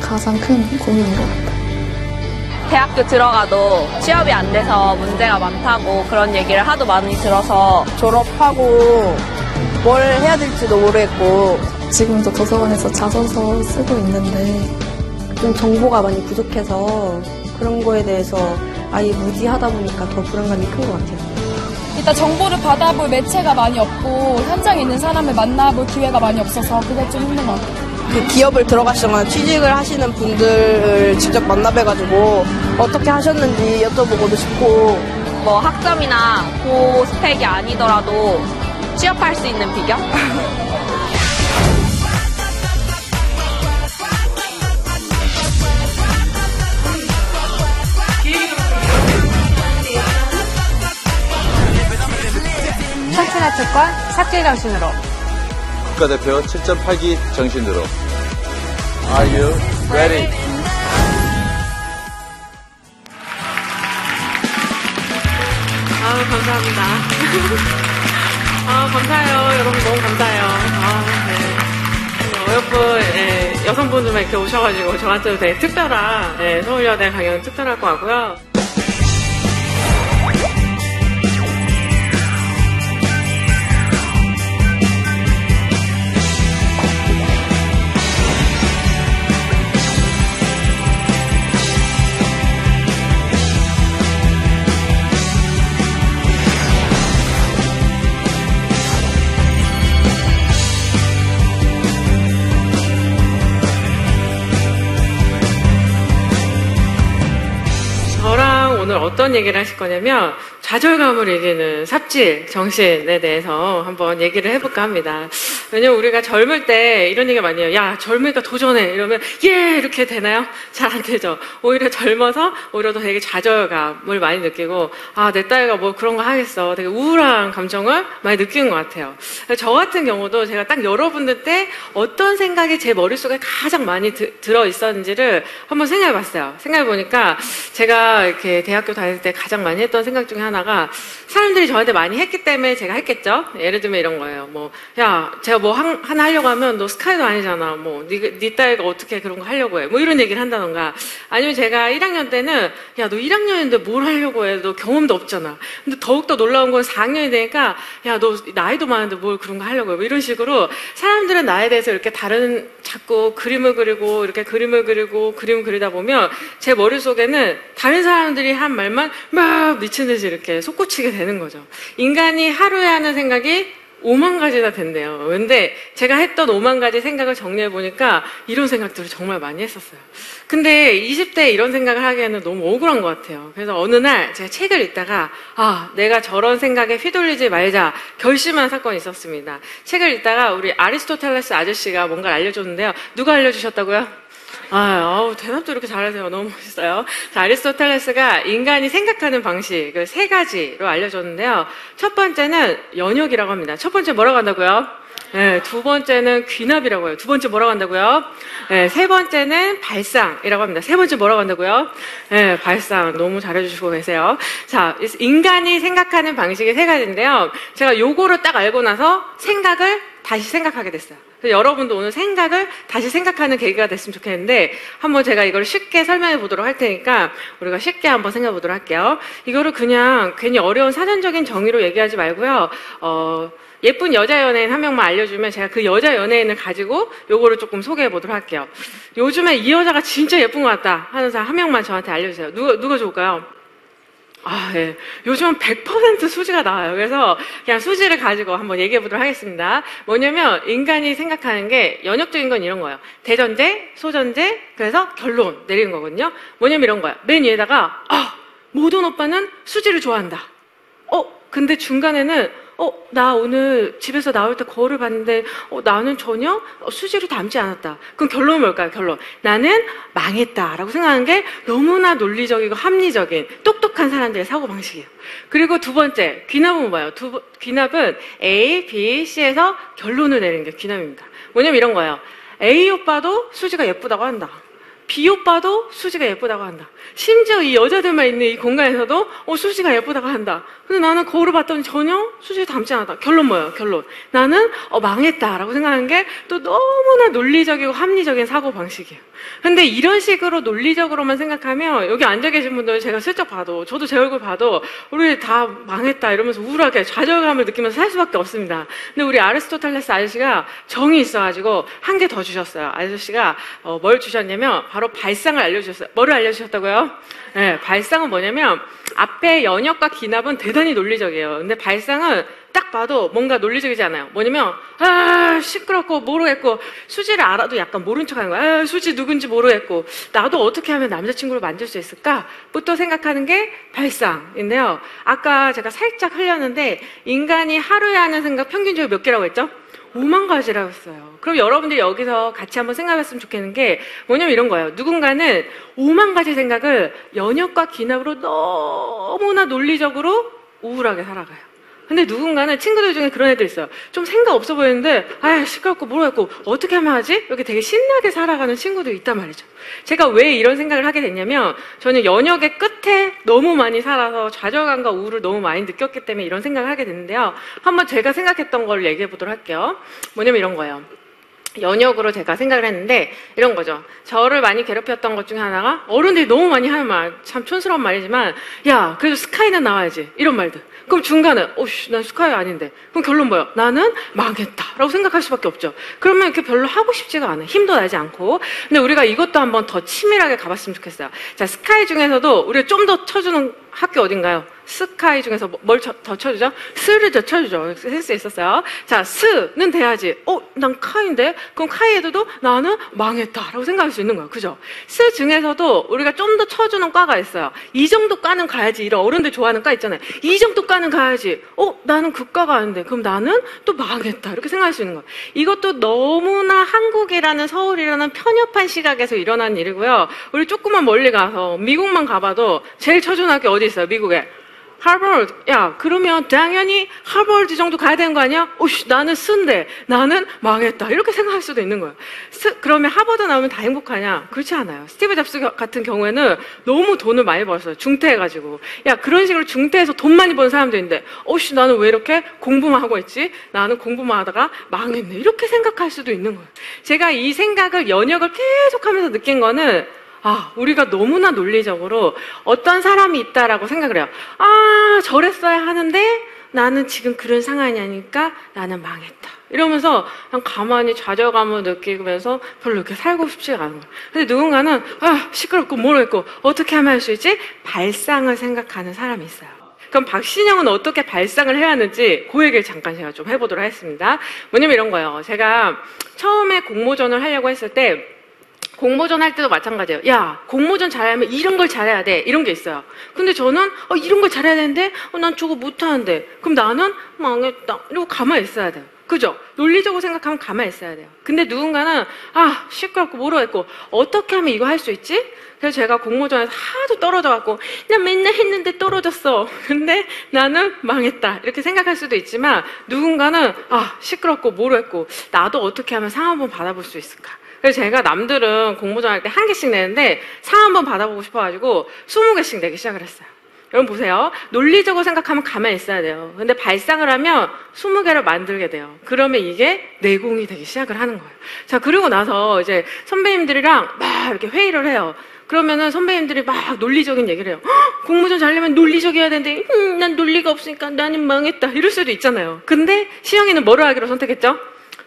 가장 큰 고민인 것 같아요. 대학교 들어가도 취업이 안 돼서 문제가 많다고 그런 얘기를 하도 많이 들어서 졸업하고 뭘 해야 될지도 모르겠고 지금도 도서관에서 자소서 쓰고 있는데 좀 정보가 많이 부족해서 그런 거에 대해서 아예 무지하다 보니까 더 불안감이 큰 것 같아요. 일단 정보를 받아볼 매체가 많이 없고 현장에 있는 사람을 만나볼 기회가 많이 없어서 그게 좀 힘든 것 같아요. 그 기업을 들어가시거나 취직을 하시는 분들을 직접 만나뵈가지고 어떻게 하셨는지 여쭤보고도 싶고. 뭐 학점이나 고 스펙이 아니더라도 취업할 수 있는 비결? 천천한 특권 삭제 정신으로. 국가대표 7.8기 정신으로 Are you ready? 아우 감사합니다 아 감사해요 여러분 너무 감사해요 아 네. 어여쁜 예, 여성분들만 이렇게 오셔가지고 저한테도 되게 특별한 예, 서울여대 강연 특별할 것 같고요 얘기를 하실 거냐면 좌절감을 이기는 삽질 정신에 대해서 한번 얘기를 해볼까 합니다. 왜냐면 우리가 젊을 때 이런 얘기 많이 해요. 야 젊으니까 도전해 이러면 예 이렇게 되나요? 잘 안 되죠. 오히려 젊어서 오히려 더 되게 좌절감을 많이 느끼고 아 내 딸과 뭐 그런 거 하겠어. 되게 우울한 감정을 많이 느끼는 것 같아요. 저 같은 경우도 제가 딱 여러분들 때 어떤 생각이 제 머릿속에 가장 많이 드- 들어 있었는지를 한번 생각해 봤어요. 생각해 보니까 제가 이렇게 대학교 다닐 때 가장 많이 했던 생각 중에 하나가 사람들이 저한테 많이 했기 때문에 제가 했겠죠. 예를 들면 이런 거예요. 뭐, 야, 제가 뭐 한- 하나 하려고 하면 너 스카이도 아니잖아. 뭐, 네, 네 딸가 어떻게 그런 거 하려고 해. 뭐 이런 얘기를 한다던가. 아니면 제가 1학년 때는 야, 너 1학년인데 뭘 하려고 해. 너 경험도 없잖아. 근데 더욱더 놀라운 건 4학년이 되니까 야, 너 나이도 많은데 뭘 그런 거 하려고 해. 뭐 이런 식으로 사람들은 나에 대해서 이렇게 다른 자꾸 그림을 그리고 이렇게 그림을 그리고 그림을 그리다 보면 제 머릿속에는 다른 사람들이 한 말만 막 미친 듯이 이렇게 솟구치게 되는 거죠. 인간이 하루에 하는 생각이 5만 가지나 된대요. 근데 제가 했던 5만 가지 생각을 정리해 보니까 이런 생각들을 정말 많이 했었어요. 근데 20대에 이런 생각을 하기에는 너무 억울한 것 같아요. 그래서 어느 날 제가 책을 읽다가 아, 내가 저런 생각에 휘둘리지 말자 결심한 사건이 있었습니다. 책을 읽다가 우리 아리스토텔레스 아저씨가 뭔가를 알려줬는데요. 누가 알려주셨다고요? 아, 아우, 대답도 이렇게 잘하세요. 너무 멋있어요. 자, 아리스토텔레스가 인간이 생각하는 방식, 그세 가지로 알려줬는데요. 첫 번째는 연욕이라고 합니다. 첫 번째 뭐라고 한다고요? 네, 두 번째는 귀납이라고 해요. 두 번째 뭐라고 한다고요? 네, 세 번째는 발상이라고 합니다. 세 번째 뭐라고 한다고요? 네, 발상. 너무 잘해주시고 계세요. 자, 인간이 생각하는 방식이 세 가지인데요. 제가 요거를 딱 알고 나서 생각을 다시 생각하게 됐어요. 여러분도 오늘 생각을 다시 생각하는 계기가 됐으면 좋겠는데 한번 제가 이걸 쉽게 설명해 보도록 할 테니까 우리가 쉽게 한번 생각해 보도록 할게요. 이거를 그냥 괜히 어려운 사전적인 정의로 얘기하지 말고요. 어, 예쁜 여자 연예인 한 명만 알려주면 제가 그 여자 연예인을 가지고 요거를 조금 소개해 보도록 할게요. 요즘에 이 여자가 진짜 예쁜 것 같다 하는 사람 한 명만 저한테 알려주세요. 누가, 누가 좋을까요? 아, 예. 요즘은 100% 수지가 나와요. 그래서 그냥 수지를 가지고 한번 얘기해 보도록 하겠습니다. 뭐냐면 인간이 생각하는 게 연역적인 건 이런 거예요. 대전제, 소전제, 그래서 결론 내리는 거거든요. 뭐냐면 이런 거야. 맨 위에다가, 아, 모든 오빠는 수지를 좋아한다. 어, 근데 중간에는 어, 나 오늘 집에서 나올 때 거울을 봤는데, 어, 나는 전혀 어, 수지를 닮지 않았다. 그럼 결론은 뭘까요? 결론. 나는 망했다 라고 생각하는 게 너무나 논리적이고 합리적인 똑똑한 사람들의 사고방식이에요. 그리고 두 번째, 귀납은 뭐예요? 두, 번- 귀납은 A, B, C에서 결론을 내리는 게 귀납입니다. 뭐냐면 이런 거예요. A 오빠도 수지가 예쁘다고 한다. 비오빠도 수지가 예쁘다고 한다. 심지어 이 여자들만 있는 이 공간에서도 어, 수지가 예쁘다고 한다. 근데 나는 거울을 봤더니 전혀 수지에 닮지 않았다. 결론 뭐예요? 결론. 나는 어, 망했다라고 생각하는 게 또 너무나 논리적이고 합리적인 사고 방식이에요. 근데 이런 식으로 논리적으로만 생각하면 여기 앉아 계신 분들 제가 슬쩍 봐도 저도 제 얼굴 봐도 우리 다 망했다 이러면서 우울하게 좌절감을 느끼면서 살 수밖에 없습니다. 근데 우리 아리스토텔레스 아저씨가 정이 있어가지고 한 개 더 주셨어요. 아저씨가 어, 뭘 주셨냐면 바로 발상을 알려주셨어요. 뭐를 알려주셨다고요? 네, 발상은 뭐냐면 앞에 연역과 기납은 대단히 논리적이에요. 근데 발상은 딱 봐도 뭔가 논리적이지 않아요. 뭐냐면 아 시끄럽고 모르겠고 수지를 알아도 약간 모른 척하는 거야. 아, 수지 누군지 모르겠고 나도 어떻게 하면 남자친구를 만들 수 있을까?부터 생각하는 게 발상인데요. 아까 제가 살짝 흘렸는데 인간이 하루에 하는 생각 평균적으로 몇 개라고 했죠? 5만 가지라고 했어요. 그럼 여러분들 여기서 같이 한번 생각했으면 좋겠는 게 뭐냐면 이런 거예요. 누군가는 5만 가지 생각을 연역과 기납으로 너무나 논리적으로 우울하게 살아가요. 근데 누군가는 친구들 중에 그런 애들 있어요. 좀 생각 없어 보이는데, 아 시끄럽고 모르겠고, 어떻게 하면 하지? 이렇게 되게 신나게 살아가는 친구들이 있단 말이죠. 제가 왜 이런 생각을 하게 됐냐면, 저는 연역의 끝에 너무 많이 살아서 좌절감과 우울을 너무 많이 느꼈기 때문에 이런 생각을 하게 됐는데요. 한번 제가 생각했던 걸 얘기해 보도록 할게요. 뭐냐면 이런 거예요. 연역으로 제가 생각을 했는데 이런 거죠. 저를 많이 괴롭혔던 것 중에 하나가 어른들이 너무 많이 하는 말, 참 촌스러운 말이지만 야 그래도 스카이는 나와야지 이런 말들. 그럼 중간에 오씨 난 스카이 아닌데 그럼 결론 뭐예요? 나는 망했다 라고 생각할 수밖에 없죠. 그러면 이렇게 별로 하고 싶지가 않아요. 힘도 나지 않고. 근데 우리가 이것도 한번 더 치밀하게 가봤으면 좋겠어요. 자 스카이 중에서도 우리가 좀 더 쳐주는 학교 어딘가요? 스카이 중에서 뭐- 뭘더 쳐주죠? 스를 더 쳐주죠. 센스 있었어요. 자, 스는 돼야지. 어, 난 카인데? 그럼 카이에도 나는 망했다 라고 생각할 수 있는 거예요. 그죠? 스 중에서도 우리가 좀 더 쳐주는 과가 있어요. 이 정도 과는 가야지. 이런 어른들 좋아하는 과 있잖아요. 이 정도 과는 가야지. 어, 나는 그 과가 아닌데. 그럼 나는 또 망했다. 이렇게 생각할 수 있는 거예요. 이것도 너무나 한국이라는 서울이라는 편협한 시각에서 일어난 일이고요. 우리 조금만 멀리 가서 미국만 가봐도 제일 쳐주는 학교 어디 있어요? 미국에. 하버드. 야, 그러면 당연히 하버드 정도 가야 되는 거 아니야? 오씨, 나는 쓴데 나는 망했다. 이렇게 생각할 수도 있는 거예요. 스, 그러면 하버드 나오면 다 행복하냐? 그렇지 않아요. 스티브 잡스 겨- 같은 경우에는 너무 돈을 많이 벌었어요. 중퇴해가지고. 야, 그런 식으로 중퇴해서 돈 많이 버는 사람도 있는데, 오씨, 나는 왜 이렇게 공부만 하고 있지? 나는 공부만 하다가 망했네. 이렇게 생각할 수도 있는 거예요. 제가 이 생각을 연역을 계속 하면서 느낀 거는 아, 우리가 너무나 논리적으로 어떤 사람이 있다라고 생각을 해요. 아, 저랬어야 하는데 나는 지금 그런 상황이 아니니까 나는 망했다. 이러면서 그냥 가만히 좌절감을 느끼면서 별로 이렇게 살고 싶지가 않은 거예요. 근데 누군가는 아, 시끄럽고 모르겠고 어떻게 하면 할 수 있지? 발상을 생각하는 사람이 있어요. 그럼 박신영은 어떻게 발상을 해야 하는지 그 얘기를 잠깐 제가 좀 해보도록 하겠습니다. 뭐냐면 이런 거예요. 제가 처음에 공모전을 하려고 했을 때 공모전 할 때도 마찬가지예요. 야, 공모전 잘하면 이런 걸 잘해야 돼. 이런 게 있어요. 근데 저는 어, 이런 걸 잘해야 되는데 어, 난 저거 못하는데. 그럼 나는 망했다. 이러고 가만히 있어야 돼요. 그죠? 논리적으로 생각하면 가만히 있어야 돼요. 근데 누군가는 아 시끄럽고 모르겠고 어떻게 하면 이거 할 수 있지? 그래서 제가 공모전에서 하도 떨어져갖고 나 맨날 했는데 떨어졌어. 근데 나는 망했다. 이렇게 생각할 수도 있지만 누군가는 아 시끄럽고 모르겠고 나도 어떻게 하면 상 한번 받아볼 수 있을까? 그래서 제가 남들은 공모전 할 때 한 개씩 내는데 상 한번 받아보고 싶어가지고 20개씩 내기 시작을 했어요. 여러분 보세요. 논리적으로 생각하면 가만히 있어야 돼요. 근데 발상을 하면 20개를 만들게 돼요. 그러면 이게 내공이 되기 시작을 하는 거예요. 자, 그리고 나서 이제 선배님들이랑 막 이렇게 회의를 해요. 그러면은 선배님들이 막 논리적인 얘기를 해요. "헉, 공모전 잘려면 논리적이어야 되는데, 음, 난 논리가 없으니까 나는 망했다. 이럴 수도 있잖아요. 근데 시영이는 뭐를 하기로 선택했죠?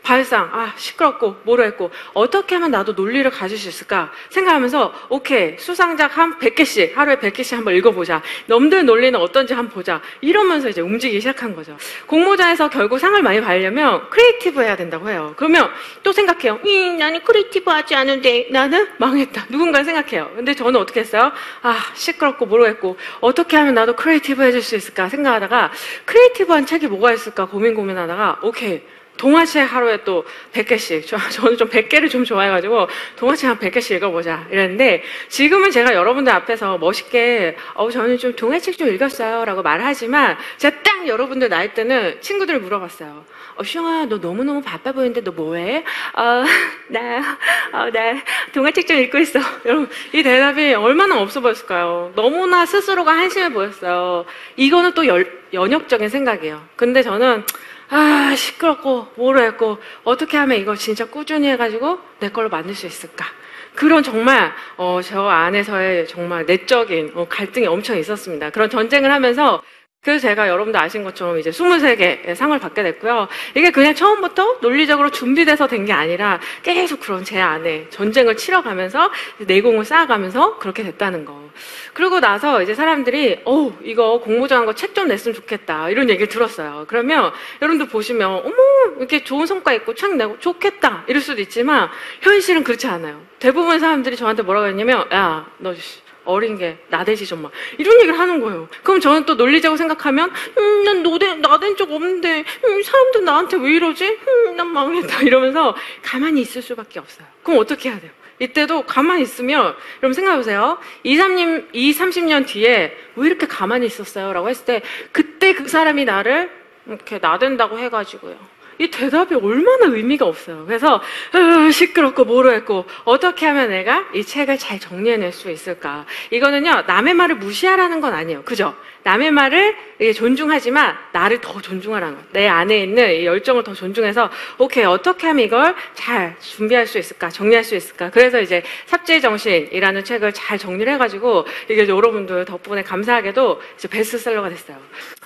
발상, 아, 시끄럽고, 모르겠고, 어떻게 하면 나도 논리를 가질 수 있을까 생각하면서, 오케이, 수상작 한 100개씩, 하루에 100개씩 한번 읽어보자. 넘들 논리는 어떤지 한번 보자. 이러면서 이제 움직이기 시작한 거죠. 공모전에서 결국 상을 많이 받으려면 creative 해야 된다고 해요. 그러면 또 생각해요. 음, 나는 creative 하지 않은데, 나는 망했다. 누군가 생각해요. 근데 저는 어떻게 했어요? 아, 시끄럽고, 모르겠고, 어떻게 하면 나도 creative 해줄 수 있을까 생각하다가, creative한 책이 뭐가 있을까 고민 고민하다가, 오케이. 동화책 하루에 또 100개씩. 저, 저는 좀 100개를 좀 좋아해가지고 동화책 한 100개씩 읽어보자. 이랬는데 지금은 제가 여러분들 앞에서 멋있게 어, 저는 좀 동화책 좀 읽었어요. 라고 말하지만 제가 딱 여러분들 나이 때는 친구들 물어봤어요. 어, 슈영아, 너 너무너무 바빠 보이는데 너 뭐해? 어, 나, 어, 나 동화책 좀 읽고 있어. 여러분, 이 대답이 얼마나 없어 보였을까요? 너무나 스스로가 한심해 보였어요. 이거는 또 열- 연역적인 생각이에요. 근데 저는 아, 시끄럽고, 모르겠고, 어떻게 하면 이거 진짜 꾸준히 해가지고 내 걸로 만들 수 있을까? 그런 정말, 어, 저 안에서의 정말 내적인 어, 갈등이 엄청 있었습니다. 그런 전쟁을 하면서 그래서 제가 여러분들 아신 것처럼 이제 23개의 상을 받게 됐고요. 이게 그냥 처음부터 논리적으로 준비돼서 된 게 아니라 계속 그런 제 안에 전쟁을 치러가면서 내공을 쌓아가면서 그렇게 됐다는 거. 그러고 나서 이제 사람들이, 어 이거 공모전한 거 책 좀 냈으면 좋겠다. 이런 얘기를 들었어요. 그러면 여러분들 보시면, 어머, 이렇게 좋은 성과 있고 책 내고 좋겠다. 이럴 수도 있지만 현실은 그렇지 않아요. 대부분 사람들이 저한테 뭐라고 했냐면, 야, 너 씨, 어린 게 나대지 좀 마. 이런 얘기를 하는 거예요. 그럼 저는 또 논리적으로 생각하면, 음, 난 노대, 나댄 적 없는데, 음, 사람들 나한테 왜 이러지? 음, 난 망했다. 이러면서 가만히 있을 수밖에 없어요. 그럼 어떻게 해야 돼요? 이때도 가만히 있으면, 여러분 생각해보세요. 2, 3년, 2, 30년 뒤에 왜 이렇게 가만히 있었어요? 라고 했을 때, 그때 그 사람이 나를 이렇게 나댄다고 해가지고요. 이 대답이 얼마나 의미가 없어요. 그래서 으, 시끄럽고 모르겠고 어떻게 하면 내가 이 책을 잘 정리해낼 수 있을까? 이거는요 남의 말을 무시하라는 건 아니에요. 그죠? 남의 말을 존중하지만 나를 더 존중하라는 거예요. 내 안에 있는 이 열정을 더 존중해서 오케이 어떻게 하면 이걸 잘 준비할 수 있을까? 정리할 수 있을까? 그래서 이제 삽질 정신이라는 책을 잘 정리를 해가지고 이게 여러분들 덕분에 감사하게도 이제 베스트셀러가 됐어요.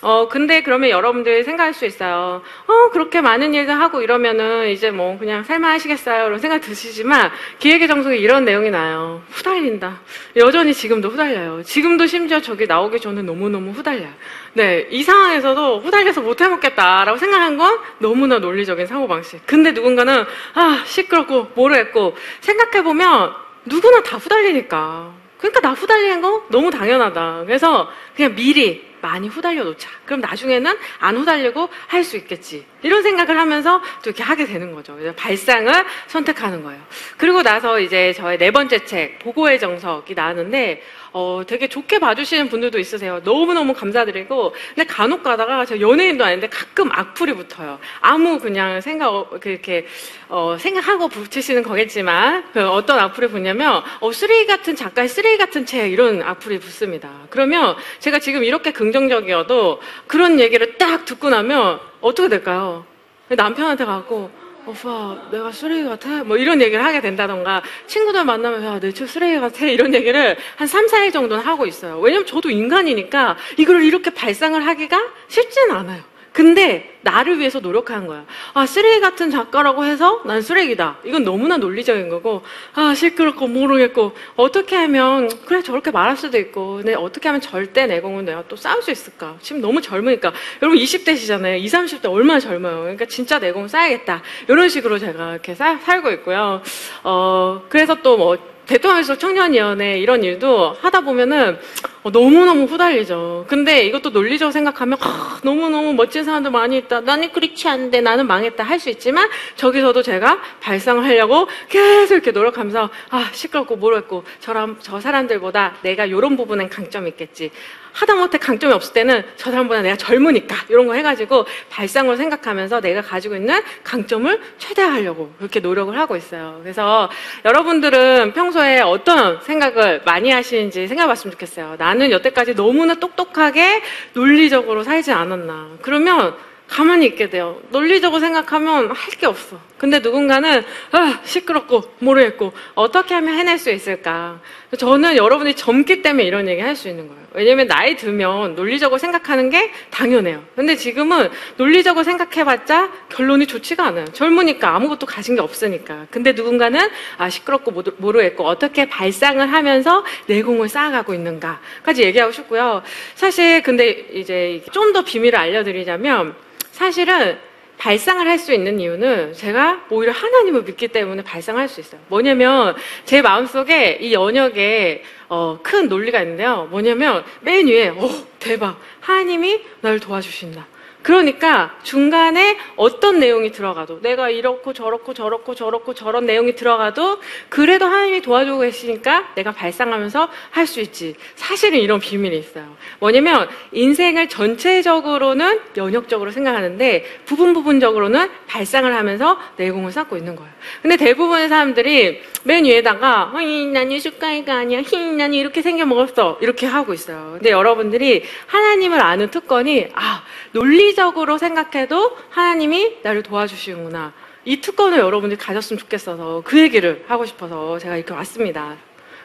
어 근데 그러면 여러분들 생각할 수 있어요. 어 그렇게 많은 일들 하고 이러면은 이제 뭐 그냥 살만하시겠어요? 이런 생각 드시지만 기획의 정석에 이런 내용이 나요. 후달린다. 여전히 지금도 후달려요. 지금도 심지어 저기 나오기 전에 너무너무 후달려요. 네, 이 상황에서도 후달려서 못 해먹겠다라고 생각한 건 너무나 논리적인 사고방식. 근데 누군가는, 아, 시끄럽고, 모르겠고, 생각해보면 누구나 다 후달리니까. 그러니까 나 후달리는 거 너무 당연하다. 그래서 그냥 미리 많이 후달려 놓자. 그럼 나중에는 안 후달리고 할 수 있겠지. 이런 생각을 하면서 또 이렇게 하게 되는 거죠. 발상을 선택하는 거예요. 그리고 나서 이제 저의 네 번째 책, 보고의 정석이 나왔는데, 어, 되게 좋게 봐주시는 분들도 있으세요. 너무너무 감사드리고, 근데 간혹 가다가 저 연예인도 아닌데 가끔 악플이 붙어요. 아무 그냥 생각, 어, 그렇게, 어, 생각하고 붙이시는 거겠지만, 그 어떤 악플이 붙냐면, 어, 쓰레기 같은 작가의 쓰레기 같은 책, 이런 악플이 붙습니다. 그러면 제가 지금 이렇게 긍정적이어도 그런 얘기를 딱 듣고 나면 어떻게 될까요? 남편한테 가고, 오빠, 내가 쓰레기 같아? 뭐 이런 얘기를 하게 된다던가, 친구들 만나면, 야, 내책 쓰레기 같아? 이런 얘기를 한 3, 4일 정도는 하고 있어요. 왜냐면 저도 인간이니까 이걸 이렇게 발상을 하기가 쉽지는 않아요. 근데 나를 위해서 노력하는 거야. 아, 쓰레기 같은 작가라고 해서 난 쓰레기다. 이건 너무나 논리적인 거고, 아, 시끄럽고 모르겠고, 어떻게 하면, 그래, 저렇게 말할 수도 있고, 근데 어떻게 하면 절대 내공은 내가 또 쌓을 수 있을까? 지금 너무 젊으니까. 여러분 20대시잖아요. 20, 30대 얼마나 젊어요. 그러니까 진짜 내공 쌓야겠다. 이런 식으로 제가 이렇게 사- 살고 있고요. 어, 그래서 또 뭐, 대통령실속 청년위원회 이런 일도 하다 보면은 어, 너무너무 후달리죠. 근데 이것도 논리적으로 생각하면 아, 너무너무 멋진 사람들 많이 있다. 나는 그렇지 않은데 나는 망했다 할 수 있지만 저기서도 제가 발상을 하려고 계속 이렇게 노력하면서 아 시끄럽고 모르겠고 저람, 저 사람들보다 내가 이런 부분엔 강점이 있겠지. 하다못해 강점이 없을 때는 저 사람보다 내가 젊으니까 이런 거 해가지고 발상으로 생각하면서 내가 가지고 있는 강점을 최대화하려고 그렇게 노력을 하고 있어요. 그래서 여러분들은 평소에 어떤 생각을 많이 하시는지 생각해봤으면 좋겠어요. 나는 여태까지 너무나 똑똑하게 논리적으로 살지 않았나. 그러면 가만히 있게 돼요. 논리적으로 생각하면 할 게 없어. 근데 누군가는 아, 시끄럽고 모르겠고 어떻게 하면 해낼 수 있을까? 저는 여러분이 젊기 때문에 이런 얘기 할 수 있는 거예요. 왜냐면 나이 들면 논리적으로 생각하는 게 당연해요. 근데 지금은 논리적으로 생각해봤자 결론이 좋지가 않아요. 젊으니까 아무것도 가진 게 없으니까. 근데 누군가는 아, 시끄럽고 모르- 모르겠고 어떻게 발상을 하면서 내공을 쌓아가고 있는가까지 얘기하고 싶고요. 사실 근데 이제 좀 더 비밀을 알려드리자면 사실은 발상을 할 수 있는 이유는 제가 오히려 하나님을 믿기 때문에 발상할 수 있어요. 뭐냐면 제 마음속에 이 연역에 어, 큰 논리가 있는데요. 뭐냐면 맨 위에 어, 대박 하나님이 날 도와주신다. 그러니까 중간에 어떤 내용이 들어가도 내가 이렇고 저렇고 저렇고 저렇고 저런 내용이 들어가도 그래도 하나님이 도와주고 계시니까 내가 발상하면서 할 수 있지. 사실은 이런 비밀이 있어요. 뭐냐면 인생을 전체적으로는 연역적으로 생각하는데 부분 부분적으로는 발상을 하면서 내공을 쌓고 있는 거예요. 근데 대부분의 사람들이 맨 위에다가 난 예술가이가 아니야. 히, 난 이렇게 생겨 먹었어. 이렇게 하고 있어요. 근데 여러분들이 하나님을 아는 특권이 아 논리적으로 생각해도 하나님이 나를 도와주시는구나. 이 특권을 여러분들이 가졌으면 좋겠어서 그 얘기를 하고 싶어서 제가 이렇게 왔습니다.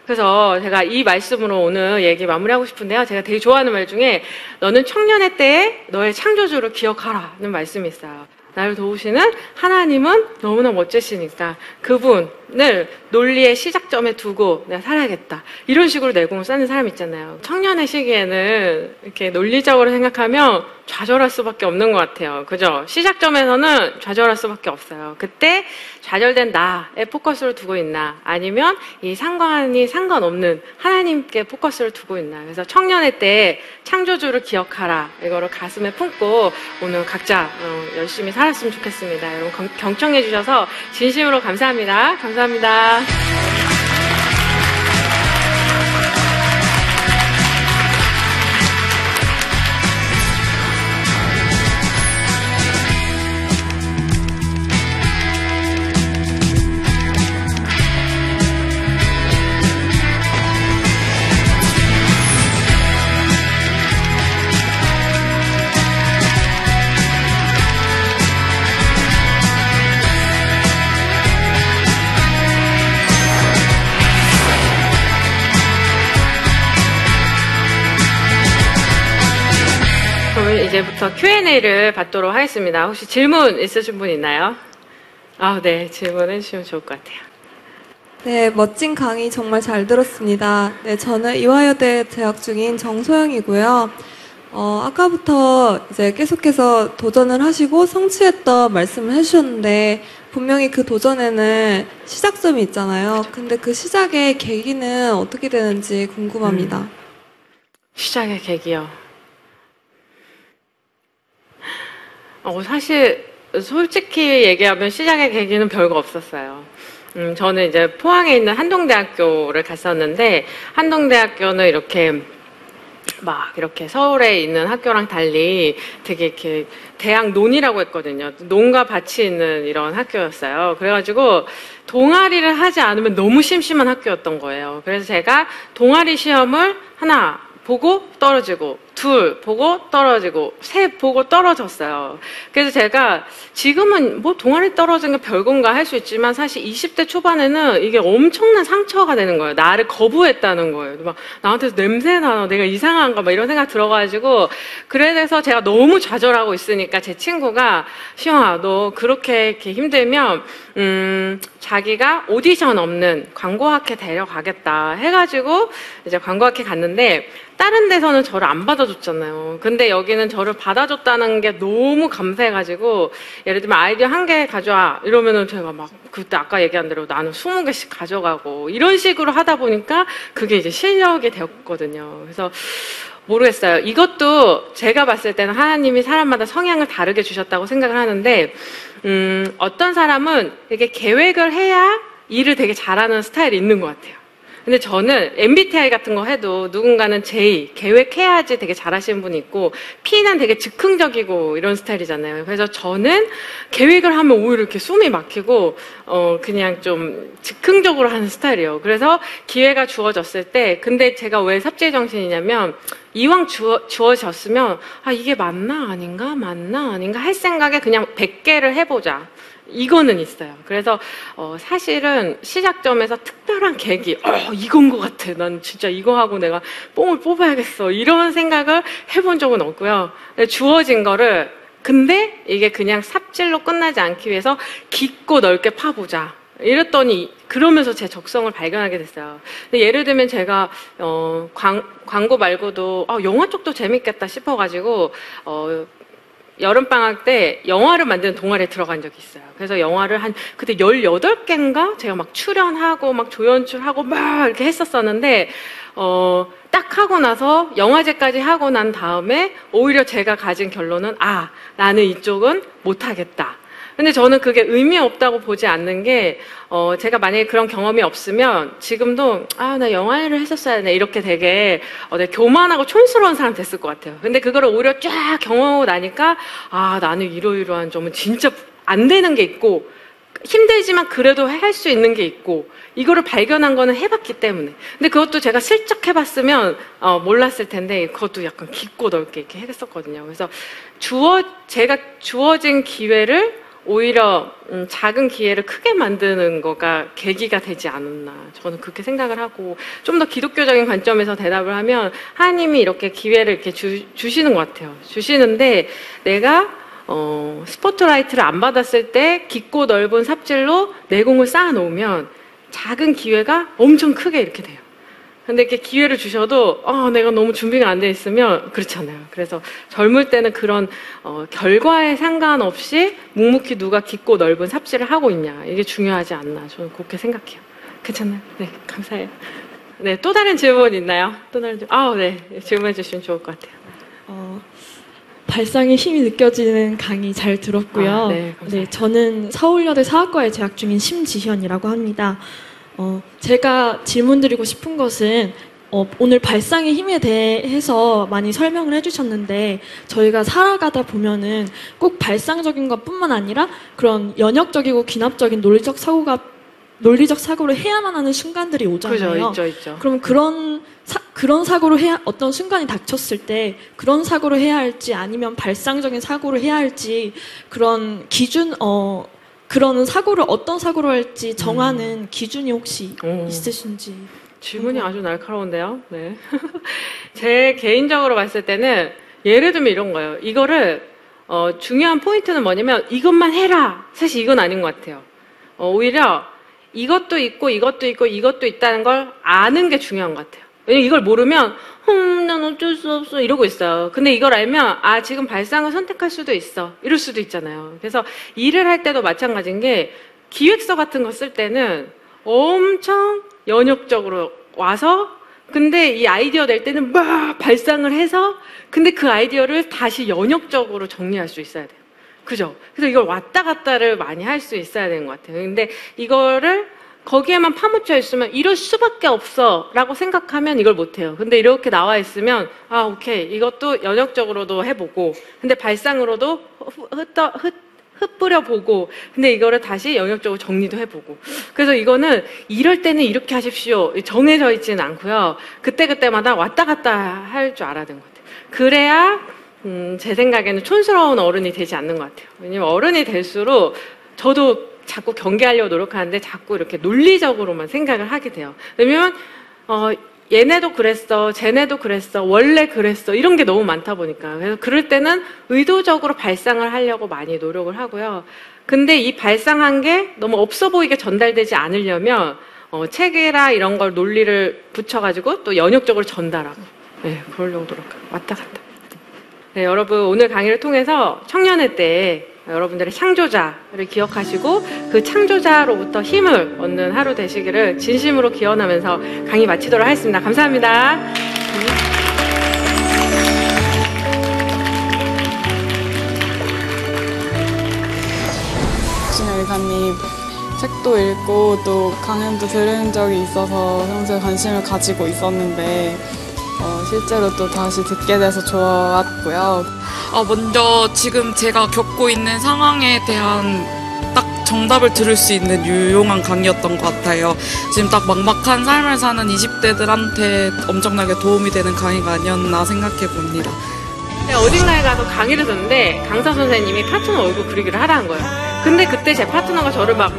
그래서 제가 이 말씀으로 오늘 얘기 마무리하고 싶은데요. 제가 되게 좋아하는 말 중에 너는 청년의 때에 너의 창조주를 기억하라는 말씀이 있어요. 나를 도우시는 하나님은 너무나 멋지시니까 그분을 논리의 시작점에 두고 내가 살아야겠다. 이런 식으로 내공을 쌓는 사람 있잖아요. 청년의 시기에는 이렇게 논리적으로 생각하면 좌절할 수밖에 없는 것 같아요. 그죠? 시작점에서는 좌절할 수밖에 없어요. 그때 좌절된 나에 포커스를 두고 있나? 아니면 이 상관이 상관없는 하나님께 포커스를 두고 있나? 그래서 청년의 때 창조주를 기억하라. 이거를 가슴에 품고 오늘 각자 어, 열심히 살았으면 좋겠습니다. 여러분 경- 경청해 주셔서 진심으로 감사합니다. 감사합니다 이제부터 Q&A를 받도록 하겠습니다 혹시 질문 있으신 분 있나요? 아, 네 질문해 주시면 좋을 것 같아요 네, 멋진 강의 정말 잘 들었습니다. 네, 저는 이화여대 재학 중인 정소영이고요. 어, 아까부터 이제 계속해서 도전을 하시고 성취했던 말씀을 해주셨는데, 분명히 그 도전에는 시작점이 있잖아요. 근데 그 시작의 계기는 어떻게 되는지 궁금합니다. 시작의 계기요. 어, 사실 솔직히 얘기하면 시작의 계기는 별거 없었어요. 음, 저는 이제 포항에 있는 한동대학교를 갔었는데 한동대학교는 이렇게 막 이렇게 서울에 있는 학교랑 달리 되게 이렇게 대학 논이라고 했거든요. 논과 밭이 있는 이런 학교였어요. 그래가지고 동아리를 하지 않으면 너무 심심한 학교였던 거예요. 그래서 제가 동아리 시험을 하나 보고 떨어지고 둘 보고 떨어지고 셋 보고 떨어졌어요. 그래서 제가 지금은 뭐 동아리 떨어진 게 별건가 할 수 있지만 사실 20대 초반에는 이게 엄청난 상처가 되는 거예요. 나를 거부했다는 거예요. 막 나한테서 냄새 나나 내가 이상한가 막 이런 생각 들어가지고 그래서 제가 너무 좌절하고 있으니까 제 친구가 시영아 너 그렇게 이렇게 힘들면 음 자기가 오디션 없는 광고학회 데려가겠다 해가지고 이제 광고학회 갔는데 다른 데서는 저를 안 받아 줬잖아요. 근데 여기는 저를 받아줬다는 게 너무 감사해가지고 예를 들면 아이디어 한 개 가져와 이러면은 제가 막 그때 아까 얘기한 대로 나는 20개씩 가져가고 이런 식으로 하다 보니까 그게 이제 실력이 되었거든요. 그래서 모르겠어요. 이것도 제가 봤을 때는 하나님이 사람마다 성향을 다르게 주셨다고 생각을 하는데, 음, 어떤 사람은 이렇게 계획을 해야 일을 되게 잘하는 스타일이 있는 것 같아요. 근데 저는 MBTI 같은 거 해도 누군가는 J, 계획해야지 되게 잘하시는 분이 있고, P는 되게 즉흥적이고 이런 스타일이잖아요. 그래서 저는 계획을 하면 오히려 이렇게 숨이 막히고, 어, 그냥 좀 즉흥적으로 하는 스타일이에요. 그래서 기회가 주어졌을 때, 근데 제가 왜 삽질 정신이냐면, 이왕 주어, 주어졌으면, 아, 이게 맞나? 아닌가? 맞나? 아닌가? 할 생각에 그냥 100개를 해보자. 이거는 있어요. 그래서 어, 사실은 시작점에서 특별한 계기, 어, 이건 것 같아. 난 진짜 이거 하고 내가 뽕을 뽑아야겠어. 이런 생각을 해본 적은 없고요. 주어진 거를 근데 이게 그냥 삽질로 끝나지 않기 위해서 깊고 넓게 파보자. 이랬더니 그러면서 제 적성을 발견하게 됐어요. 근데 예를 들면 제가 어, 광, 광고 말고도 아, 영화 쪽도 재밌겠다 싶어가지고 어, 여름방학 때 영화를 만드는 동아리에 들어간 적이 있어요. 그래서 영화를 한, 그때 18개인가? 제가 막 출연하고, 막 조연출하고, 막 이렇게 했었었는데, 어, 딱 하고 나서 영화제까지 하고 난 다음에 오히려 제가 가진 결론은 아, 나는 이쪽은 못하겠다. 근데 저는 그게 의미 없다고 보지 않는 게, 어, 제가 만약에 그런 경험이 없으면 지금도, 아, 나 영화를 했었어야 되네. 이렇게 되게, 어, 내 교만하고 촌스러운 사람 됐을 것 같아요. 근데 그거를 오히려 쫙 경험하고 나니까, 아, 나는 이러이러한 점은 진짜 안 되는 게 있고, 힘들지만 그래도 할 수 있는 게 있고 이거를 발견한 거는 해봤기 때문에 근데 그것도 제가 슬쩍 해봤으면 어, 몰랐을 텐데 그것도 약간 깊고 넓게 이렇게 했었거든요 그래서 주어 제가 주어진 기회를 오히려 음, 작은 기회를 크게 만드는 거가 계기가 되지 않았나 저는 그렇게 생각을 하고 좀 더 기독교적인 관점에서 대답을 하면 하나님이 이렇게 기회를 이렇게 주, 주시는 것 같아요 주시는데 내가 어, 스포트라이트를 안 받았을 때 깊고 넓은 삽질로 내공을 쌓아놓으면 작은 기회가 엄청 크게 이렇게 돼요. 근데 이렇게 기회를 주셔도 어, 내가 너무 준비가 안 돼 있으면 그렇잖아요. 그래서 젊을 때는 그런 어, 결과에 상관없이 묵묵히 누가 깊고 넓은 삽질을 하고 있냐 이게 중요하지 않나 저는 그렇게 생각해요. 괜찮나요? 네, 감사해요. 네, 또 다른 질문 있나요? 또 다른 질문? 아, 네, 질문해 주시면 좋을 것 같아요. 어, 발상의 힘이 느껴지는 강의 잘 들었고요. 아, 네, 감사합니다. 저는 서울여대 사학과에 재학 중인 심지현이라고 합니다. 어, 제가 질문드리고 싶은 것은 어, 오늘 발상의 힘에 대해서 많이 설명을 해주셨는데 저희가 살아가다 보면은 꼭 발상적인 것뿐만 아니라 그런 연역적이고 귀납적인 논리적 사고가 논리적 사고를 해야만 하는 순간들이 오잖아요. 그죠, 있죠, 있죠. 그럼 그런 사, 그런 사고를 해야 어떤 순간이 닥쳤을 때 그런 사고를 해야 할지 아니면 발상적인 사고를 해야 할지 그런 기준 어 그런 사고를 어떤 사고로 할지 정하는 기준이 혹시 오. 있으신지 질문이 아주 날카로운데요. 네. 제 개인적으로 봤을 때는 예를 들면 이런 거예요. 이거를 어, 중요한 포인트는 뭐냐면 이것만 해라. 사실 이건 아닌 것 같아요. 어, 오히려 이것도 있고 이것도 있고 이것도 있다는 걸 아는 게 중요한 것 같아요. 왜냐면 이걸 모르면 흠, 난 어쩔 수 없어 이러고 있어요. 근데 이걸 알면 아 지금 발상을 선택할 수도 있어 이럴 수도 있잖아요. 그래서 일을 할 때도 마찬가지인 게 기획서 같은 거 쓸 때는 엄청 연역적으로 와서 근데 이 아이디어 낼 때는 막 발상을 해서 근데 그 아이디어를 다시 연역적으로 정리할 수 있어야 돼요. 그죠? 그래서 이걸 왔다 갔다를 많이 할 수 있어야 되는 것 같아요. 근데 이거를 거기에만 파묻혀 있으면 이럴 수밖에 없어 라고 생각하면 이걸 못해요. 근데 이렇게 나와 있으면 아, 오케이. 이것도 연역적으로도 해보고 근데 발상으로도 흩어, 흩, 흩뿌려 보고 근데 이거를 다시 영역적으로 정리도 해보고. 그래서 이거는 이럴 때는 이렇게 하십시오. 정해져 있지는 않고요. 그때그때마다 왔다 갔다 할 줄 알아야 되는 것 같아요. 그래야 음, 제 생각에는 촌스러운 어른이 되지 않는 것 같아요. 왜냐면 어른이 될수록 저도 자꾸 경계하려고 노력하는데 자꾸 이렇게 논리적으로만 생각을 하게 돼요 왜냐면 어, 얘네도 그랬어, 쟤네도 그랬어, 원래 그랬어, 이런 게 너무 많다 보니까. 그래서 그럴 때는 의도적으로 발상을 하려고 많이 노력을 하고요. 근데 이 발상한 게 너무 없어 보이게 전달되지 않으려면, 어, 책이라 이런 걸 논리를 붙여가지고 또 연역적으로 전달하고, 네, 그러려고 노력하고, 왔다 갔다. 네, 여러분, 오늘 강의를 통해서 청년회 때 여러분들의 창조자를 기억하시고 그 창조자로부터 힘을 얻는 하루 되시기를 진심으로 기원하면서 강의 마치도록 하겠습니다. 감사합니다. 박신혜 의사님 책도 읽고 또 강연도 들은 적이 있어서 평소에 관심을 가지고 있었는데 어, 실제로 또 다시 듣게 돼서 좋았고요. 어, 먼저 지금 제가 겪고 있는 상황에 대한 딱 정답을 들을 수 있는 유용한 강의였던 것 같아요. 지금 딱 막막한 삶을 사는 20대들한테 엄청나게 도움이 되는 강의가 아니었나 생각해 봅니다. 네, 어딘가에 가서 강의를 듣는데 강사 선생님이 파트너 얼굴 그리기를 하라는 거예요. 근데 그때 제 파트너가 저를 막,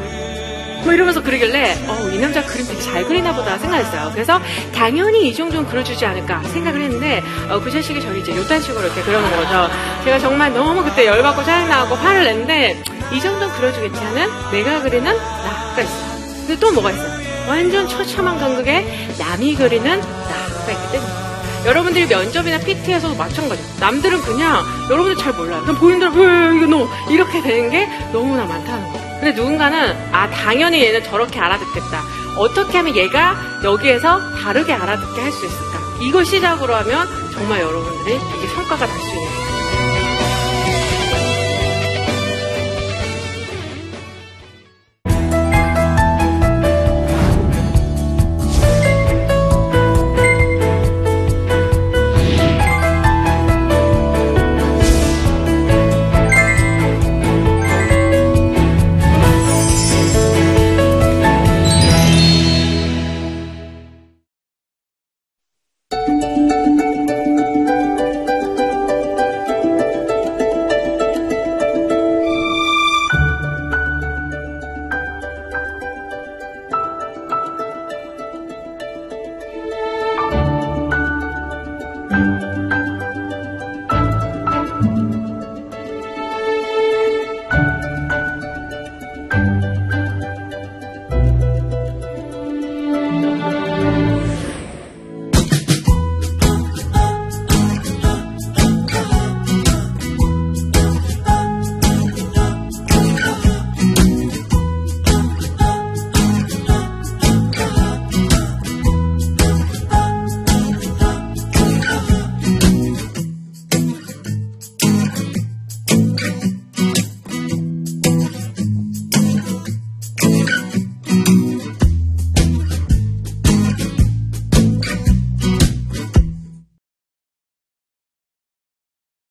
뭐 이러면서 그리길래, 어, 이 남자 그림 되게 잘 그리나 보다 생각했어요. 그래서 당연히 이 정도는 그려주지 않을까 생각을 했는데, 어, 그 자식이 저를 이제 요딴 식으로 이렇게 그려놓은 거죠. 제가 정말 너무 그때 열받고 짜증나고 화를 냈는데, 이 정도는 그려주겠지 하는 내가 그리는 나가 있어요. 근데 또 뭐가 있어요? 완전 처참한 간극에 남이 그리는 나가 있기 때문에. 여러분들이 면접이나 PT에서도 마찬가지예요. 남들은 그냥 여러분들 잘 몰라요. 그냥 보이는 대로 왜 이거 너 이렇게 되는 게 너무나 많다는 거예요. 근데 누군가는 아 당연히 얘는 저렇게 알아듣겠다. 어떻게 하면 얘가 여기에서 다르게 알아듣게 할 수 있을까? 이걸 시작으로 하면 정말 여러분들이 이게 성과가 날 수 있는.